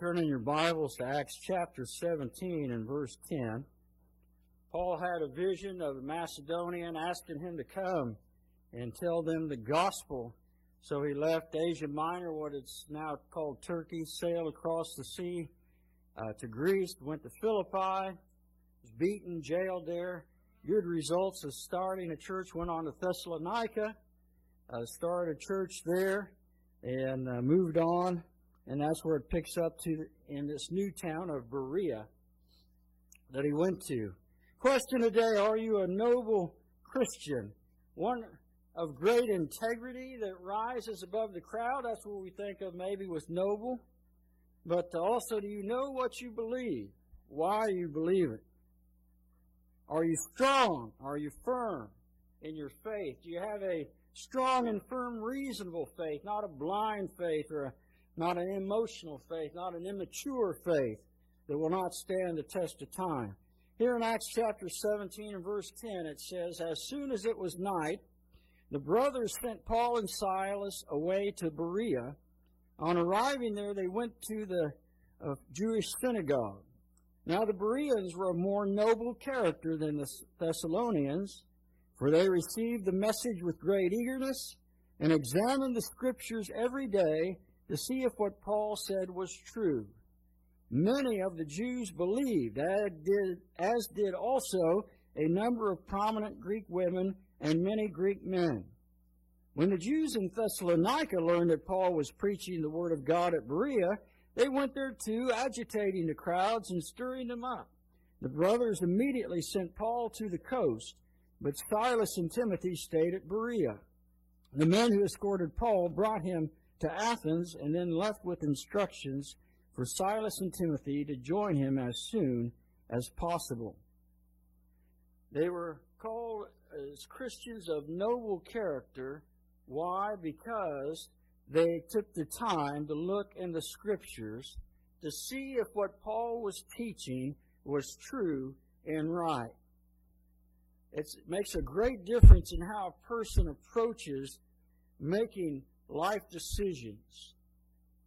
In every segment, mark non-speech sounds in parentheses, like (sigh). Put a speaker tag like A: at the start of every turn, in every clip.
A: turn in your Bibles to Acts chapter 17 and verse 10. Paul had a vision of a Macedonian asking him to come and tell them the gospel. So he left Asia Minor, what is now called Turkey, sailed across the sea uh, to Greece, went to Philippi, was beaten, jailed there. Good results of starting a church, went on to Thessalonica, uh, started a church there, and uh, moved on and that's where it picks up to in this new town of Berea that he went to. Question today Are you a noble Christian? One of great integrity that rises above the crowd? That's what we think of maybe with noble. But also, do you know what you believe? Why you believe it? Are you strong? Are you firm in your faith? Do you have a strong and firm, reasonable faith, not a blind faith or a not an emotional faith, not an immature faith that will not stand the test of time. Here in Acts chapter 17 and verse 10, it says, As soon as it was night, the brothers sent Paul and Silas away to Berea. On arriving there, they went to the uh, Jewish synagogue. Now, the Bereans were a more noble character than the Thessalonians, for they received the message with great eagerness and examined the scriptures every day to see if what Paul said was true. Many of the Jews believed, as did, as did also a number of prominent Greek women and many Greek men. When the Jews in Thessalonica learned that Paul was preaching the word of God at Berea, they went there too, agitating the crowds and stirring them up. The brothers immediately sent Paul to the coast, but Silas and Timothy stayed at Berea. The men who escorted Paul brought him to Athens and then left with instructions for Silas and Timothy to join him as soon as possible. They were called as Christians of noble character. Why? Because they took the time to look in the scriptures to see if what Paul was teaching was true and right. It's, it makes a great difference in how a person approaches making life decisions.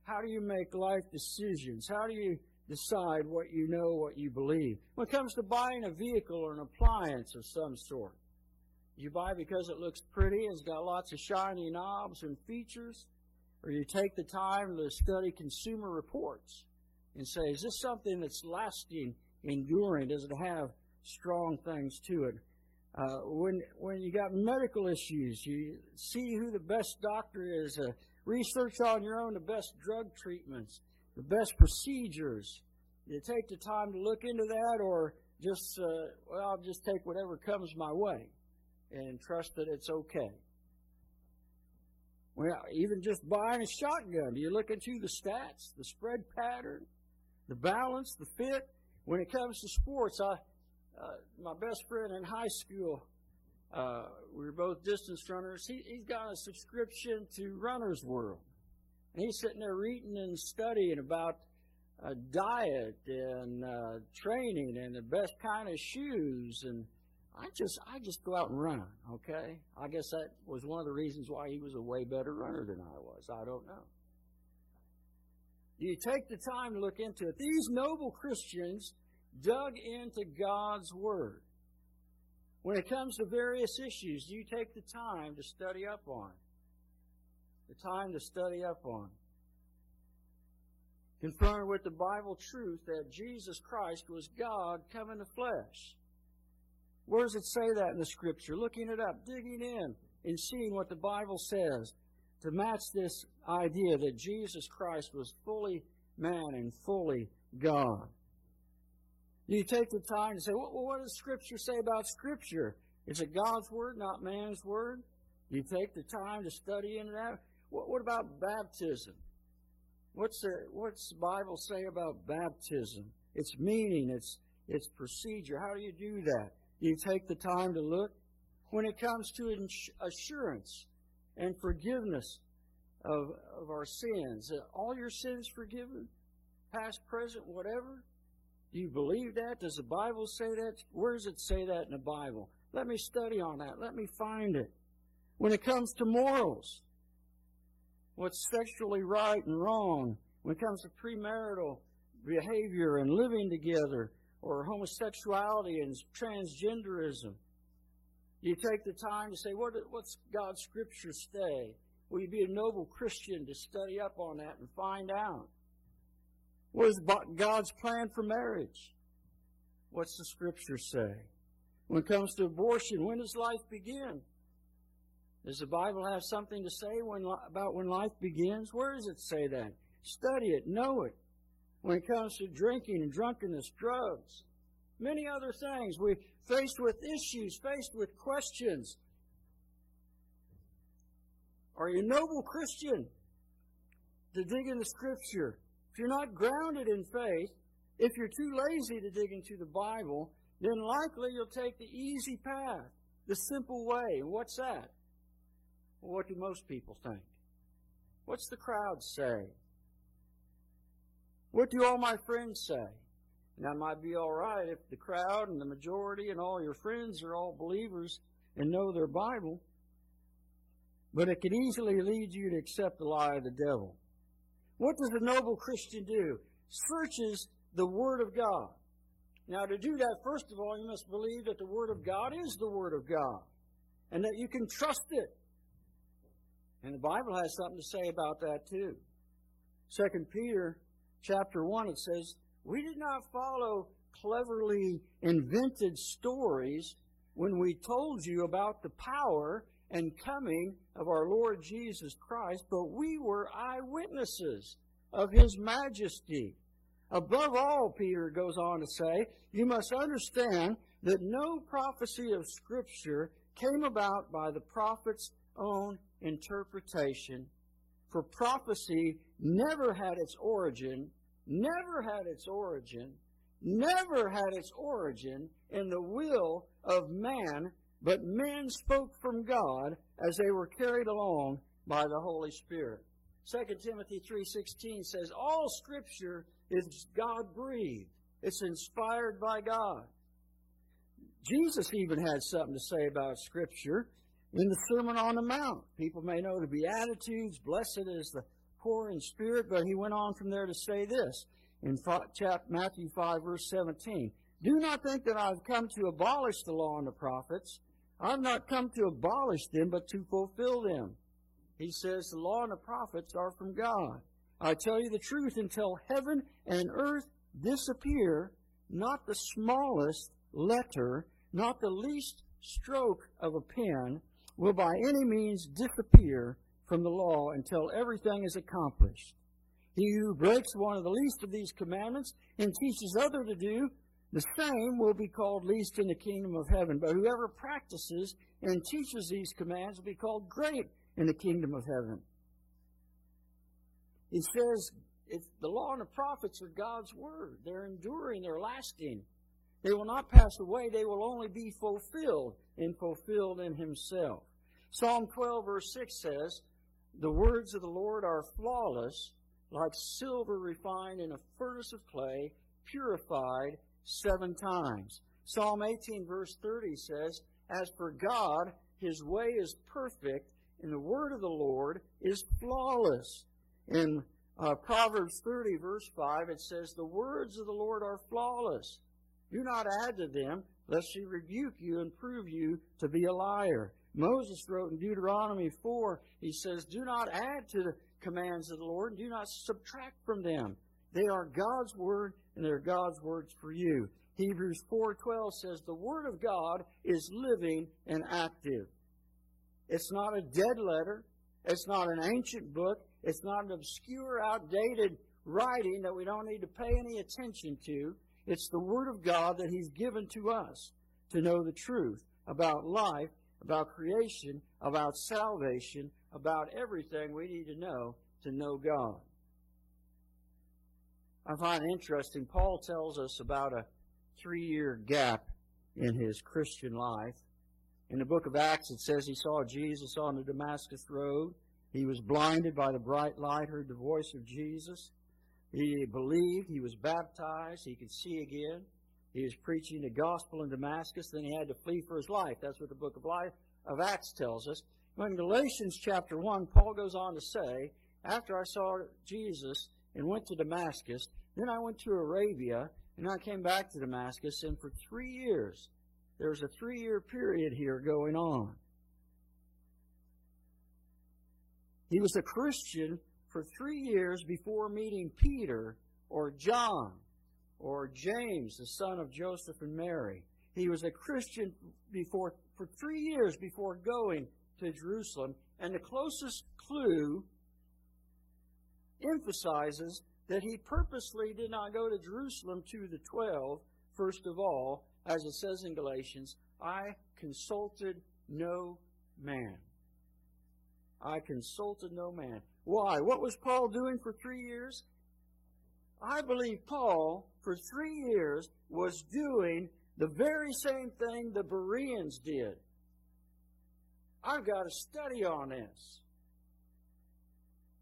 A: How do you make life decisions? How do you decide what you know, what you believe? When it comes to buying a vehicle or an appliance of some sort, you buy because it looks pretty and it's got lots of shiny knobs and features, or you take the time to study consumer reports and say, is this something that's lasting, enduring? Does it have strong things to it? Uh, when when you got medical issues, you see who the best doctor is. Uh, research on your own the best drug treatments, the best procedures. You take the time to look into that, or just uh, well, I'll just take whatever comes my way and trust that it's okay. Well, even just buying a shotgun, do you look into the stats, the spread pattern, the balance, the fit? When it comes to sports, I uh, my best friend in high school, uh, we were both distance runners. He, he's got a subscription to Runner's World. And he's sitting there reading and studying about uh, diet and uh, training and the best kind of shoes. And I just, I just go out and run. Okay, I guess that was one of the reasons why he was a way better runner than I was. I don't know. You take the time to look into it. These noble Christians dug into God's Word. When it comes to various issues, do you take the time to study up on? The time to study up on. Confronted with the Bible truth that Jesus Christ was God come in the flesh. Where does it say that in the Scripture? Looking it up, digging in, and seeing what the Bible says to match this idea that Jesus Christ was fully man and fully God. You take the time to say, well, what does Scripture say about Scripture? Is it God's Word, not man's Word? You take the time to study into that. What, what about baptism? What's the, what's the Bible say about baptism? Its meaning, its, its procedure. How do you do that? You take the time to look. When it comes to assurance and forgiveness of, of our sins, all your sins forgiven, past, present, whatever, do you believe that? Does the Bible say that? Where does it say that in the Bible? Let me study on that. Let me find it. When it comes to morals, what's sexually right and wrong, when it comes to premarital behavior and living together, or homosexuality and transgenderism. You take the time to say, what, what's God's scripture say? Will you be a noble Christian to study up on that and find out? What is God's plan for marriage? What's the scripture say? When it comes to abortion, when does life begin? Does the Bible have something to say when, about when life begins? Where does it say that? Study it, know it. When it comes to drinking and drunkenness, drugs, many other things, we're faced with issues, faced with questions. Are you a noble Christian to dig in the Scripture? If you're not grounded in faith, if you're too lazy to dig into the Bible, then likely you'll take the easy path, the simple way. And what's that? Well, what do most people think? What's the crowd say? What do all my friends say? That might be all right if the crowd and the majority and all your friends are all believers and know their Bible. But it could easily lead you to accept the lie of the devil. What does a noble Christian do? Searches the Word of God. Now, to do that, first of all, you must believe that the Word of God is the Word of God and that you can trust it. And the Bible has something to say about that, too. Second Peter chapter 1, it says, We did not follow cleverly invented stories when we told you about the power and coming of our Lord Jesus Christ, but we were eyewitnesses of his majesty. Above all, Peter goes on to say, you must understand that no prophecy of Scripture came about by the prophet's own interpretation. For prophecy never had its origin, never had its origin, never had its origin in the will of man, but men spoke from God as they were carried along by the Holy Spirit. 2 Timothy 3:16 says all scripture is God breathed. It's inspired by God. Jesus even had something to say about scripture in the Sermon on the Mount. People may know the Beatitudes, blessed is the poor in spirit, but he went on from there to say this in Matthew 5, verse 17. Do not think that I've come to abolish the law and the prophets. I've not come to abolish them, but to fulfill them. He says the law and the prophets are from God. I tell you the truth, until heaven and earth disappear, not the smallest letter, not the least stroke of a pen will by any means disappear from the law until everything is accomplished. He who breaks one of the least of these commandments and teaches other to do the same will be called least in the kingdom of heaven. But whoever practices and teaches these commands will be called great in the kingdom of heaven. He says if the law and the prophets are God's word. They're enduring, they're lasting. They will not pass away, they will only be fulfilled and fulfilled in Himself. Psalm 12, verse 6 says, The words of the Lord are flawless, like silver refined in a furnace of clay, purified seven times. Psalm 18, verse 30 says, As for God, His way is perfect, and the word of the Lord is flawless. In uh, Proverbs 30, verse 5, it says, The words of the Lord are flawless. Do not add to them, lest she rebuke you and prove you to be a liar. Moses wrote in Deuteronomy 4, he says, Do not add to the commands of the Lord, and do not subtract from them. They are God's word, and they're God's words for you. Hebrews 4:12 says the word of God is living and active. It's not a dead letter. It's not an ancient book. It's not an obscure, outdated writing that we don't need to pay any attention to. It's the Word of God that He's given to us to know the truth about life, about creation, about salvation, about everything we need to know to know God. I find interesting, Paul tells us about a three year gap in his Christian life. In the book of Acts, it says he saw Jesus on the Damascus Road. He was blinded by the bright light, heard the voice of Jesus. He believed, he was baptized, he could see again. He was preaching the gospel in Damascus, then he had to flee for his life. That's what the book of life of Acts tells us. But in Galatians chapter 1, Paul goes on to say, After I saw Jesus and went to Damascus, then I went to Arabia, and I came back to Damascus, and for three years, there's a three year period here going on. He was a Christian for three years before meeting Peter or John or James, the son of Joseph and Mary. He was a Christian before for three years before going to Jerusalem, and the closest clue emphasizes that he purposely did not go to Jerusalem to the twelve, first of all, as it says in Galatians, I consulted no man. I consulted no man. Why? What was Paul doing for three years? I believe Paul, for three years, was doing the very same thing the Bereans did. I've got to study on this.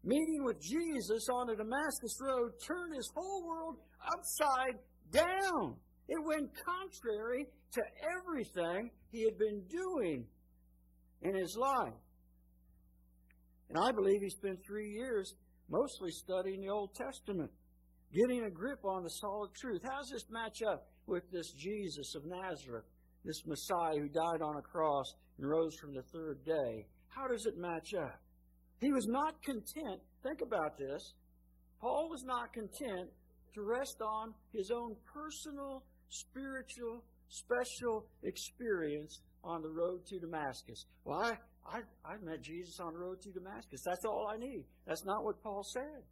A: Meeting with Jesus on the Damascus Road turned his whole world upside down. It went contrary to everything he had been doing in his life. And I believe he spent three years mostly studying the Old Testament, getting a grip on the solid truth. How does this match up with this Jesus of Nazareth, this Messiah who died on a cross and rose from the third day? How does it match up? He was not content. Think about this. Paul was not content to rest on his own personal, spiritual, special experience on the road to Damascus. Well, I, I, I met Jesus on the road to Damascus. That's all I need. That's not what Paul said.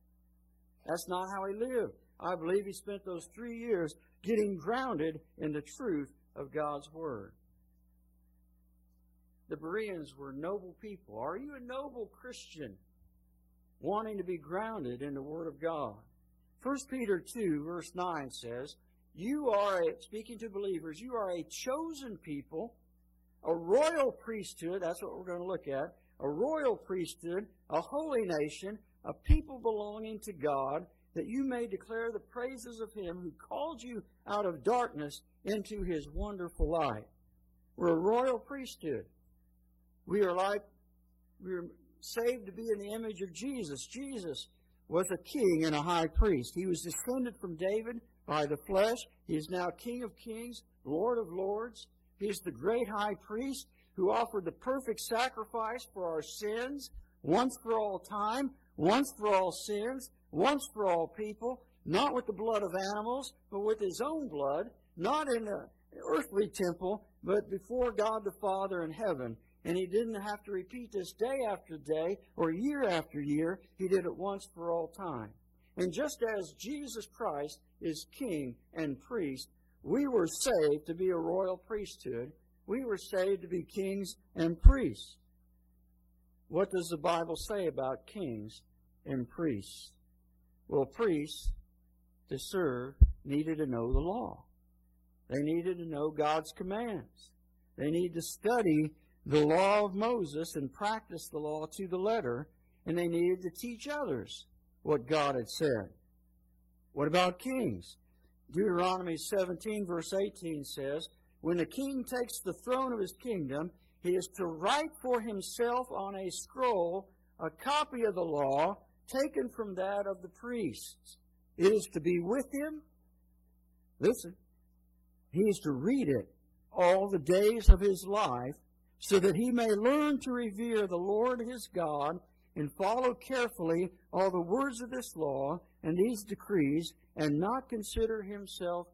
A: That's not how he lived. I believe he spent those three years getting grounded in the truth of God's Word. The Bereans were noble people. Are you a noble Christian wanting to be grounded in the Word of God? 1 Peter 2, verse 9 says, You are, a, speaking to believers, you are a chosen people a royal priesthood, that's what we're going to look at, a royal priesthood, a holy nation, a people belonging to God, that you may declare the praises of him who called you out of darkness into his wonderful light. We're a royal priesthood. We are like, we are saved to be in the image of Jesus. Jesus was a king and a high priest. He was descended from David by the flesh. He is now King of kings, Lord of lords. He is the great high priest who offered the perfect sacrifice for our sins once for all time, once for all sins, once for all people, not with the blood of animals, but with his own blood, not in an earthly temple, but before God the Father in heaven. And he didn't have to repeat this day after day or year after year. He did it once for all time. And just as Jesus Christ is king and priest, we were saved to be a royal priesthood. We were saved to be kings and priests. What does the Bible say about kings and priests? Well, priests, to serve, needed to know the law. They needed to know God's commands. They needed to study the law of Moses and practice the law to the letter, and they needed to teach others what God had said. What about kings? Deuteronomy 17, verse 18 says, When the king takes the throne of his kingdom, he is to write for himself on a scroll a copy of the law taken from that of the priests. It is to be with him. Listen, he is to read it all the days of his life so that he may learn to revere the Lord his God and follow carefully all the words of this law and these decrees and not consider himself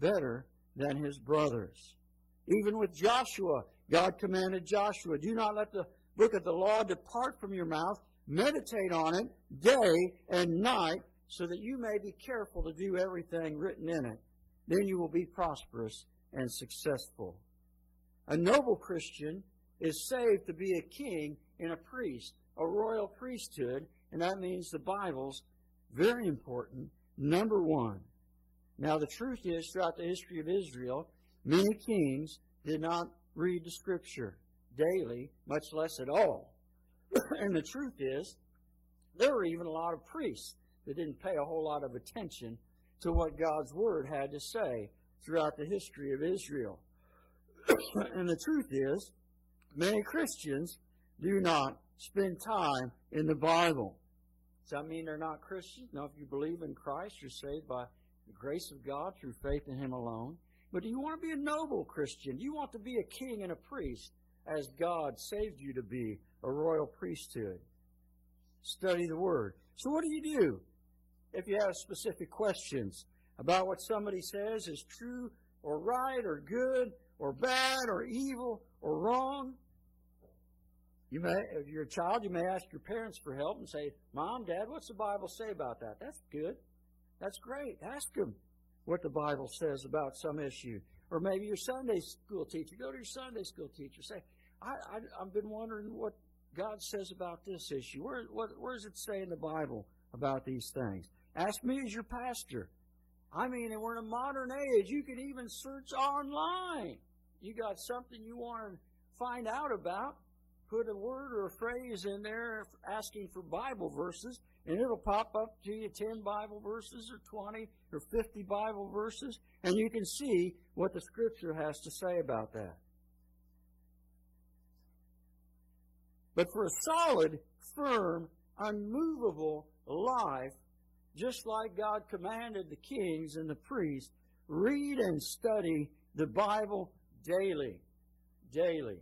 A: better than his brothers. Even with Joshua, God commanded Joshua, do not let the book of the law depart from your mouth. Meditate on it day and night so that you may be careful to do everything written in it. Then you will be prosperous and successful. A noble Christian is saved to be a king and a priest, a royal priesthood, and that means the Bible's very important Number one. Now, the truth is, throughout the history of Israel, many kings did not read the Scripture daily, much less at all. (clears throat) and the truth is, there were even a lot of priests that didn't pay a whole lot of attention to what God's Word had to say throughout the history of Israel. And the truth is, many Christians do not spend time in the Bible. Does that mean they're not Christians? No, if you believe in Christ, you're saved by the grace of God through faith in Him alone. But do you want to be a noble Christian? Do you want to be a king and a priest as God saved you to be, a royal priesthood? Study the Word. So what do you do if you have specific questions about what somebody says is true or right or good or bad or evil or wrong? You may, if you're a child, you may ask your parents for help and say, Mom, Dad, what's the Bible say about that? That's good. That's great. Ask them what the Bible says about some issue. Or maybe your Sunday school teacher. Go to your Sunday school teacher. Say, I, I've been wondering what God says about this issue. Where, what, where does it say in the Bible about these things? Ask me as your pastor. I mean, we're in a modern age. You can even search online. You got something you want to find out about put a word or a phrase in there asking for Bible verses, and it'll pop up to you 10 Bible verses or 20 or 50 Bible verses, and you can see what the Scripture has to say about that. But for a solid, firm, unmovable life, just like God commanded the kings and the priests, read and study the Bible daily. Daily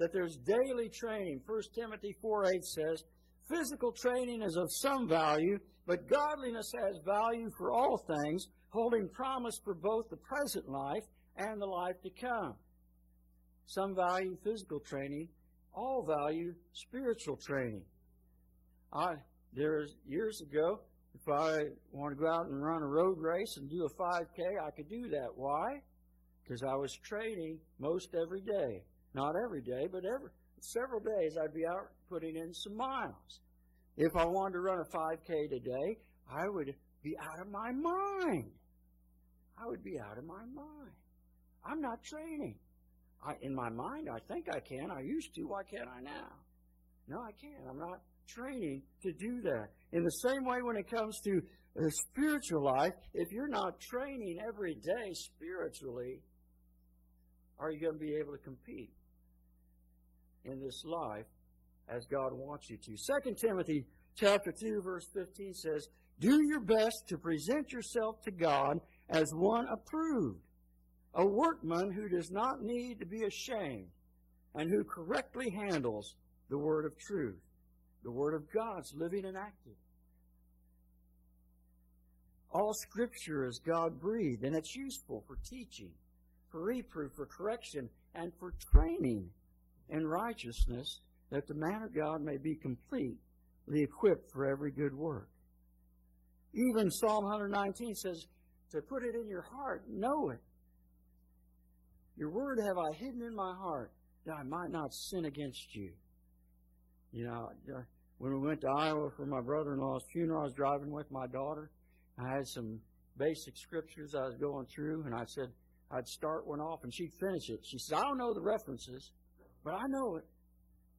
A: that there's daily training. 1 Timothy 4 8 says, Physical training is of some value, but godliness has value for all things, holding promise for both the present life and the life to come. Some value physical training, all value spiritual training. I, there's years ago, if I want to go out and run a road race and do a 5K, I could do that. Why? Because I was training most every day. Not every day, but every several days I'd be out putting in some miles. If I wanted to run a 5K today, I would be out of my mind. I would be out of my mind. I'm not training. I, in my mind, I think I can. I used to. Why can't I now? No, I can't. I'm not training to do that. In the same way, when it comes to the spiritual life, if you're not training every day spiritually, are you going to be able to compete? in this life as God wants you to. 2 Timothy chapter 2 verse 15 says, "Do your best to present yourself to God as one approved, a workman who does not need to be ashamed, and who correctly handles the word of truth." The word of God's living and active. All scripture is God breathed, and it's useful for teaching, for reproof, for correction, and for training in righteousness, that the man of God may be completely equipped for every good work. Even Psalm 119 says, to put it in your heart, know it. Your word have I hidden in my heart, that I might not sin against you. You know, uh, when we went to Iowa for my brother in law's funeral, I was driving with my daughter. I had some basic scriptures I was going through, and I said I'd start one off, and she'd finish it. She said, I don't know the references. But I know it.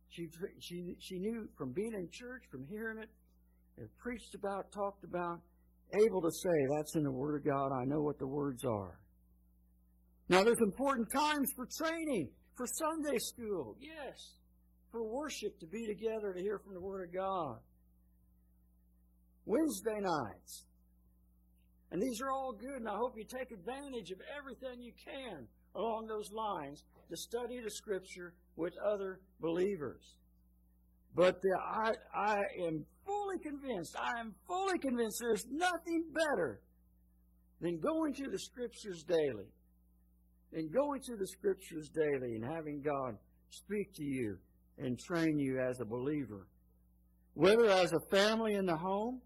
A: She, she, she knew from being in church, from hearing it, and preached about, talked about, able to say, that's in the Word of God. I know what the words are. Now, there's important times for training, for Sunday school, yes, for worship to be together to hear from the Word of God. Wednesday nights. And these are all good, and I hope you take advantage of everything you can along those lines to study the Scripture with other believers. But the, I, I am fully convinced, I am fully convinced there's nothing better than going to the Scriptures daily. Than going to the Scriptures daily and having God speak to you and train you as a believer. Whether as a family in the home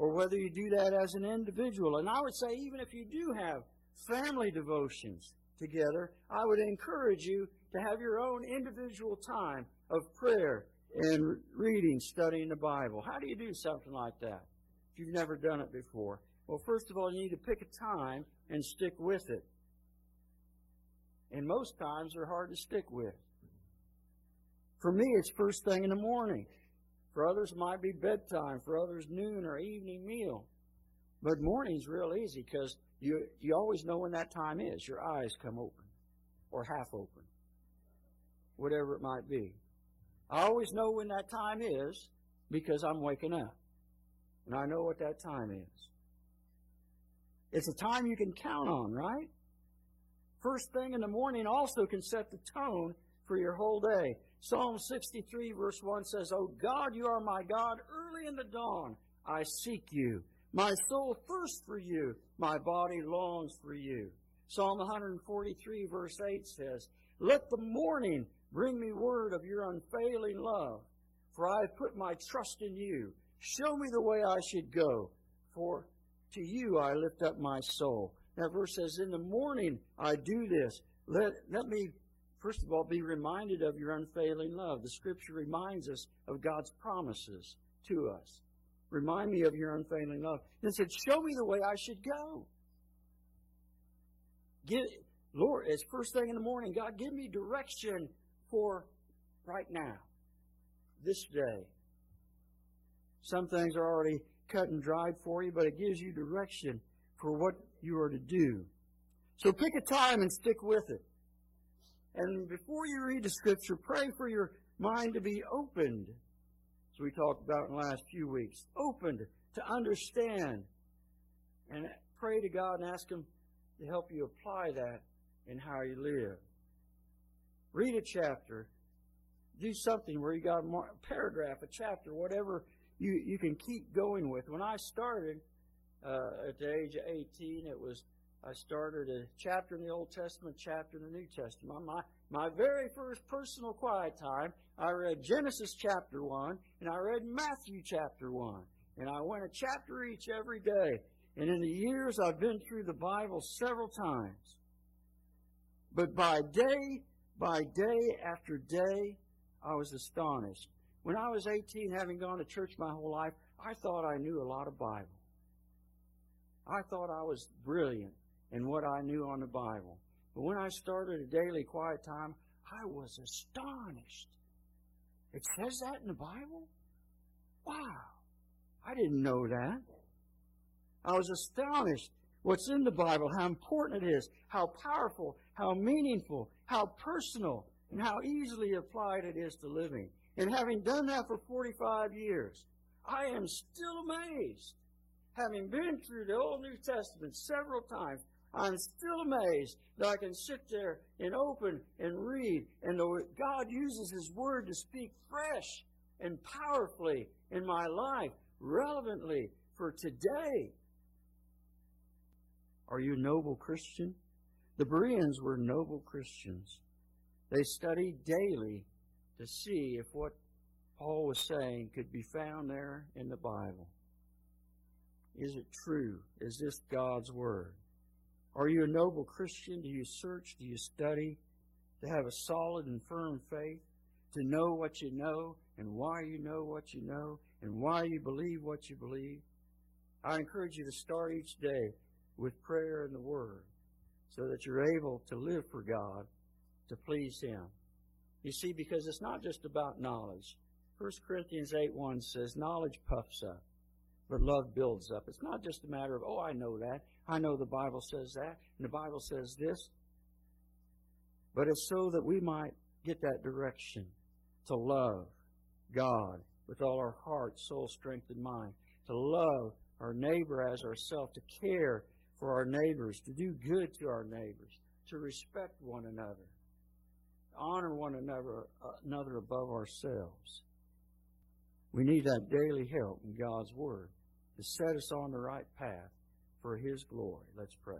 A: or whether you do that as an individual. And I would say, even if you do have family devotions together, I would encourage you to have your own individual time of prayer and reading, studying the Bible. How do you do something like that if you've never done it before? Well, first of all, you need to pick a time and stick with it. And most times they're hard to stick with. For me, it's first thing in the morning. For others, it might be bedtime. For others, noon or evening meal. But morning's real easy because you, you always know when that time is. Your eyes come open or half open whatever it might be. I always know when that time is because I'm waking up. And I know what that time is. It's a time you can count on, right? First thing in the morning also can set the tone for your whole day. Psalm 63 verse 1 says, Oh God, you are my God. Early in the dawn I seek you. My soul thirsts for you. My body longs for you. Psalm 143 verse 8 says, Let the morning bring me word of your unfailing love, for I have put my trust in you. Show me the way I should go, for to you I lift up my soul. That verse says, In the morning I do this. Let, let me, first of all, be reminded of your unfailing love. The scripture reminds us of God's promises to us. Remind me of your unfailing love. And it said, Show me the way I should go. Give, Lord, it's first thing in the morning. God, give me direction for right now, this day. Some things are already cut and dried for you, but it gives you direction for what you are to do. So pick a time and stick with it. And before you read the scripture, pray for your mind to be opened, as we talked about in the last few weeks. Opened to understand. And pray to God and ask Him to help you apply that in how you live. Read a chapter. Do something where you got a paragraph, a chapter, whatever you, you can keep going with. When I started uh, at the age of 18, it was I started a chapter in the Old Testament, chapter in the New Testament. My, my very first personal quiet time, I read Genesis chapter 1 and I read Matthew chapter 1. And I went a chapter each every day. And in the years I've been through the Bible several times. But by day by day after day, I was astonished. When I was 18, having gone to church my whole life, I thought I knew a lot of Bible. I thought I was brilliant in what I knew on the Bible. But when I started a daily quiet time, I was astonished. It says that in the Bible? Wow. I didn't know that. I was astonished what's in the Bible, how important it is, how powerful, how meaningful, how personal, and how easily applied it is to living. And having done that for 45 years, I am still amazed. Having been through the Old New Testament several times, I'm still amazed that I can sit there and open and read, and God uses His Word to speak fresh and powerfully in my life, relevantly for today. Are you a noble Christian? The Bereans were noble Christians. They studied daily to see if what Paul was saying could be found there in the Bible. Is it true? Is this God's Word? Are you a noble Christian? Do you search? Do you study? To have a solid and firm faith? To know what you know and why you know what you know and why you believe what you believe? I encourage you to start each day with prayer and the Word so that you're able to live for God, to please Him. You see, because it's not just about knowledge. 1 Corinthians 8 1 says, Knowledge puffs up, but love builds up. It's not just a matter of, oh, I know that. I know the Bible says that, and the Bible says this. But it's so that we might get that direction to love God with all our heart, soul, strength, and mind, to love our neighbor as ourselves, to care for our neighbors, to do good to our neighbors, to respect one another, honor one another, another above ourselves. We need that daily help in God's Word to set us on the right path for His glory. Let's pray.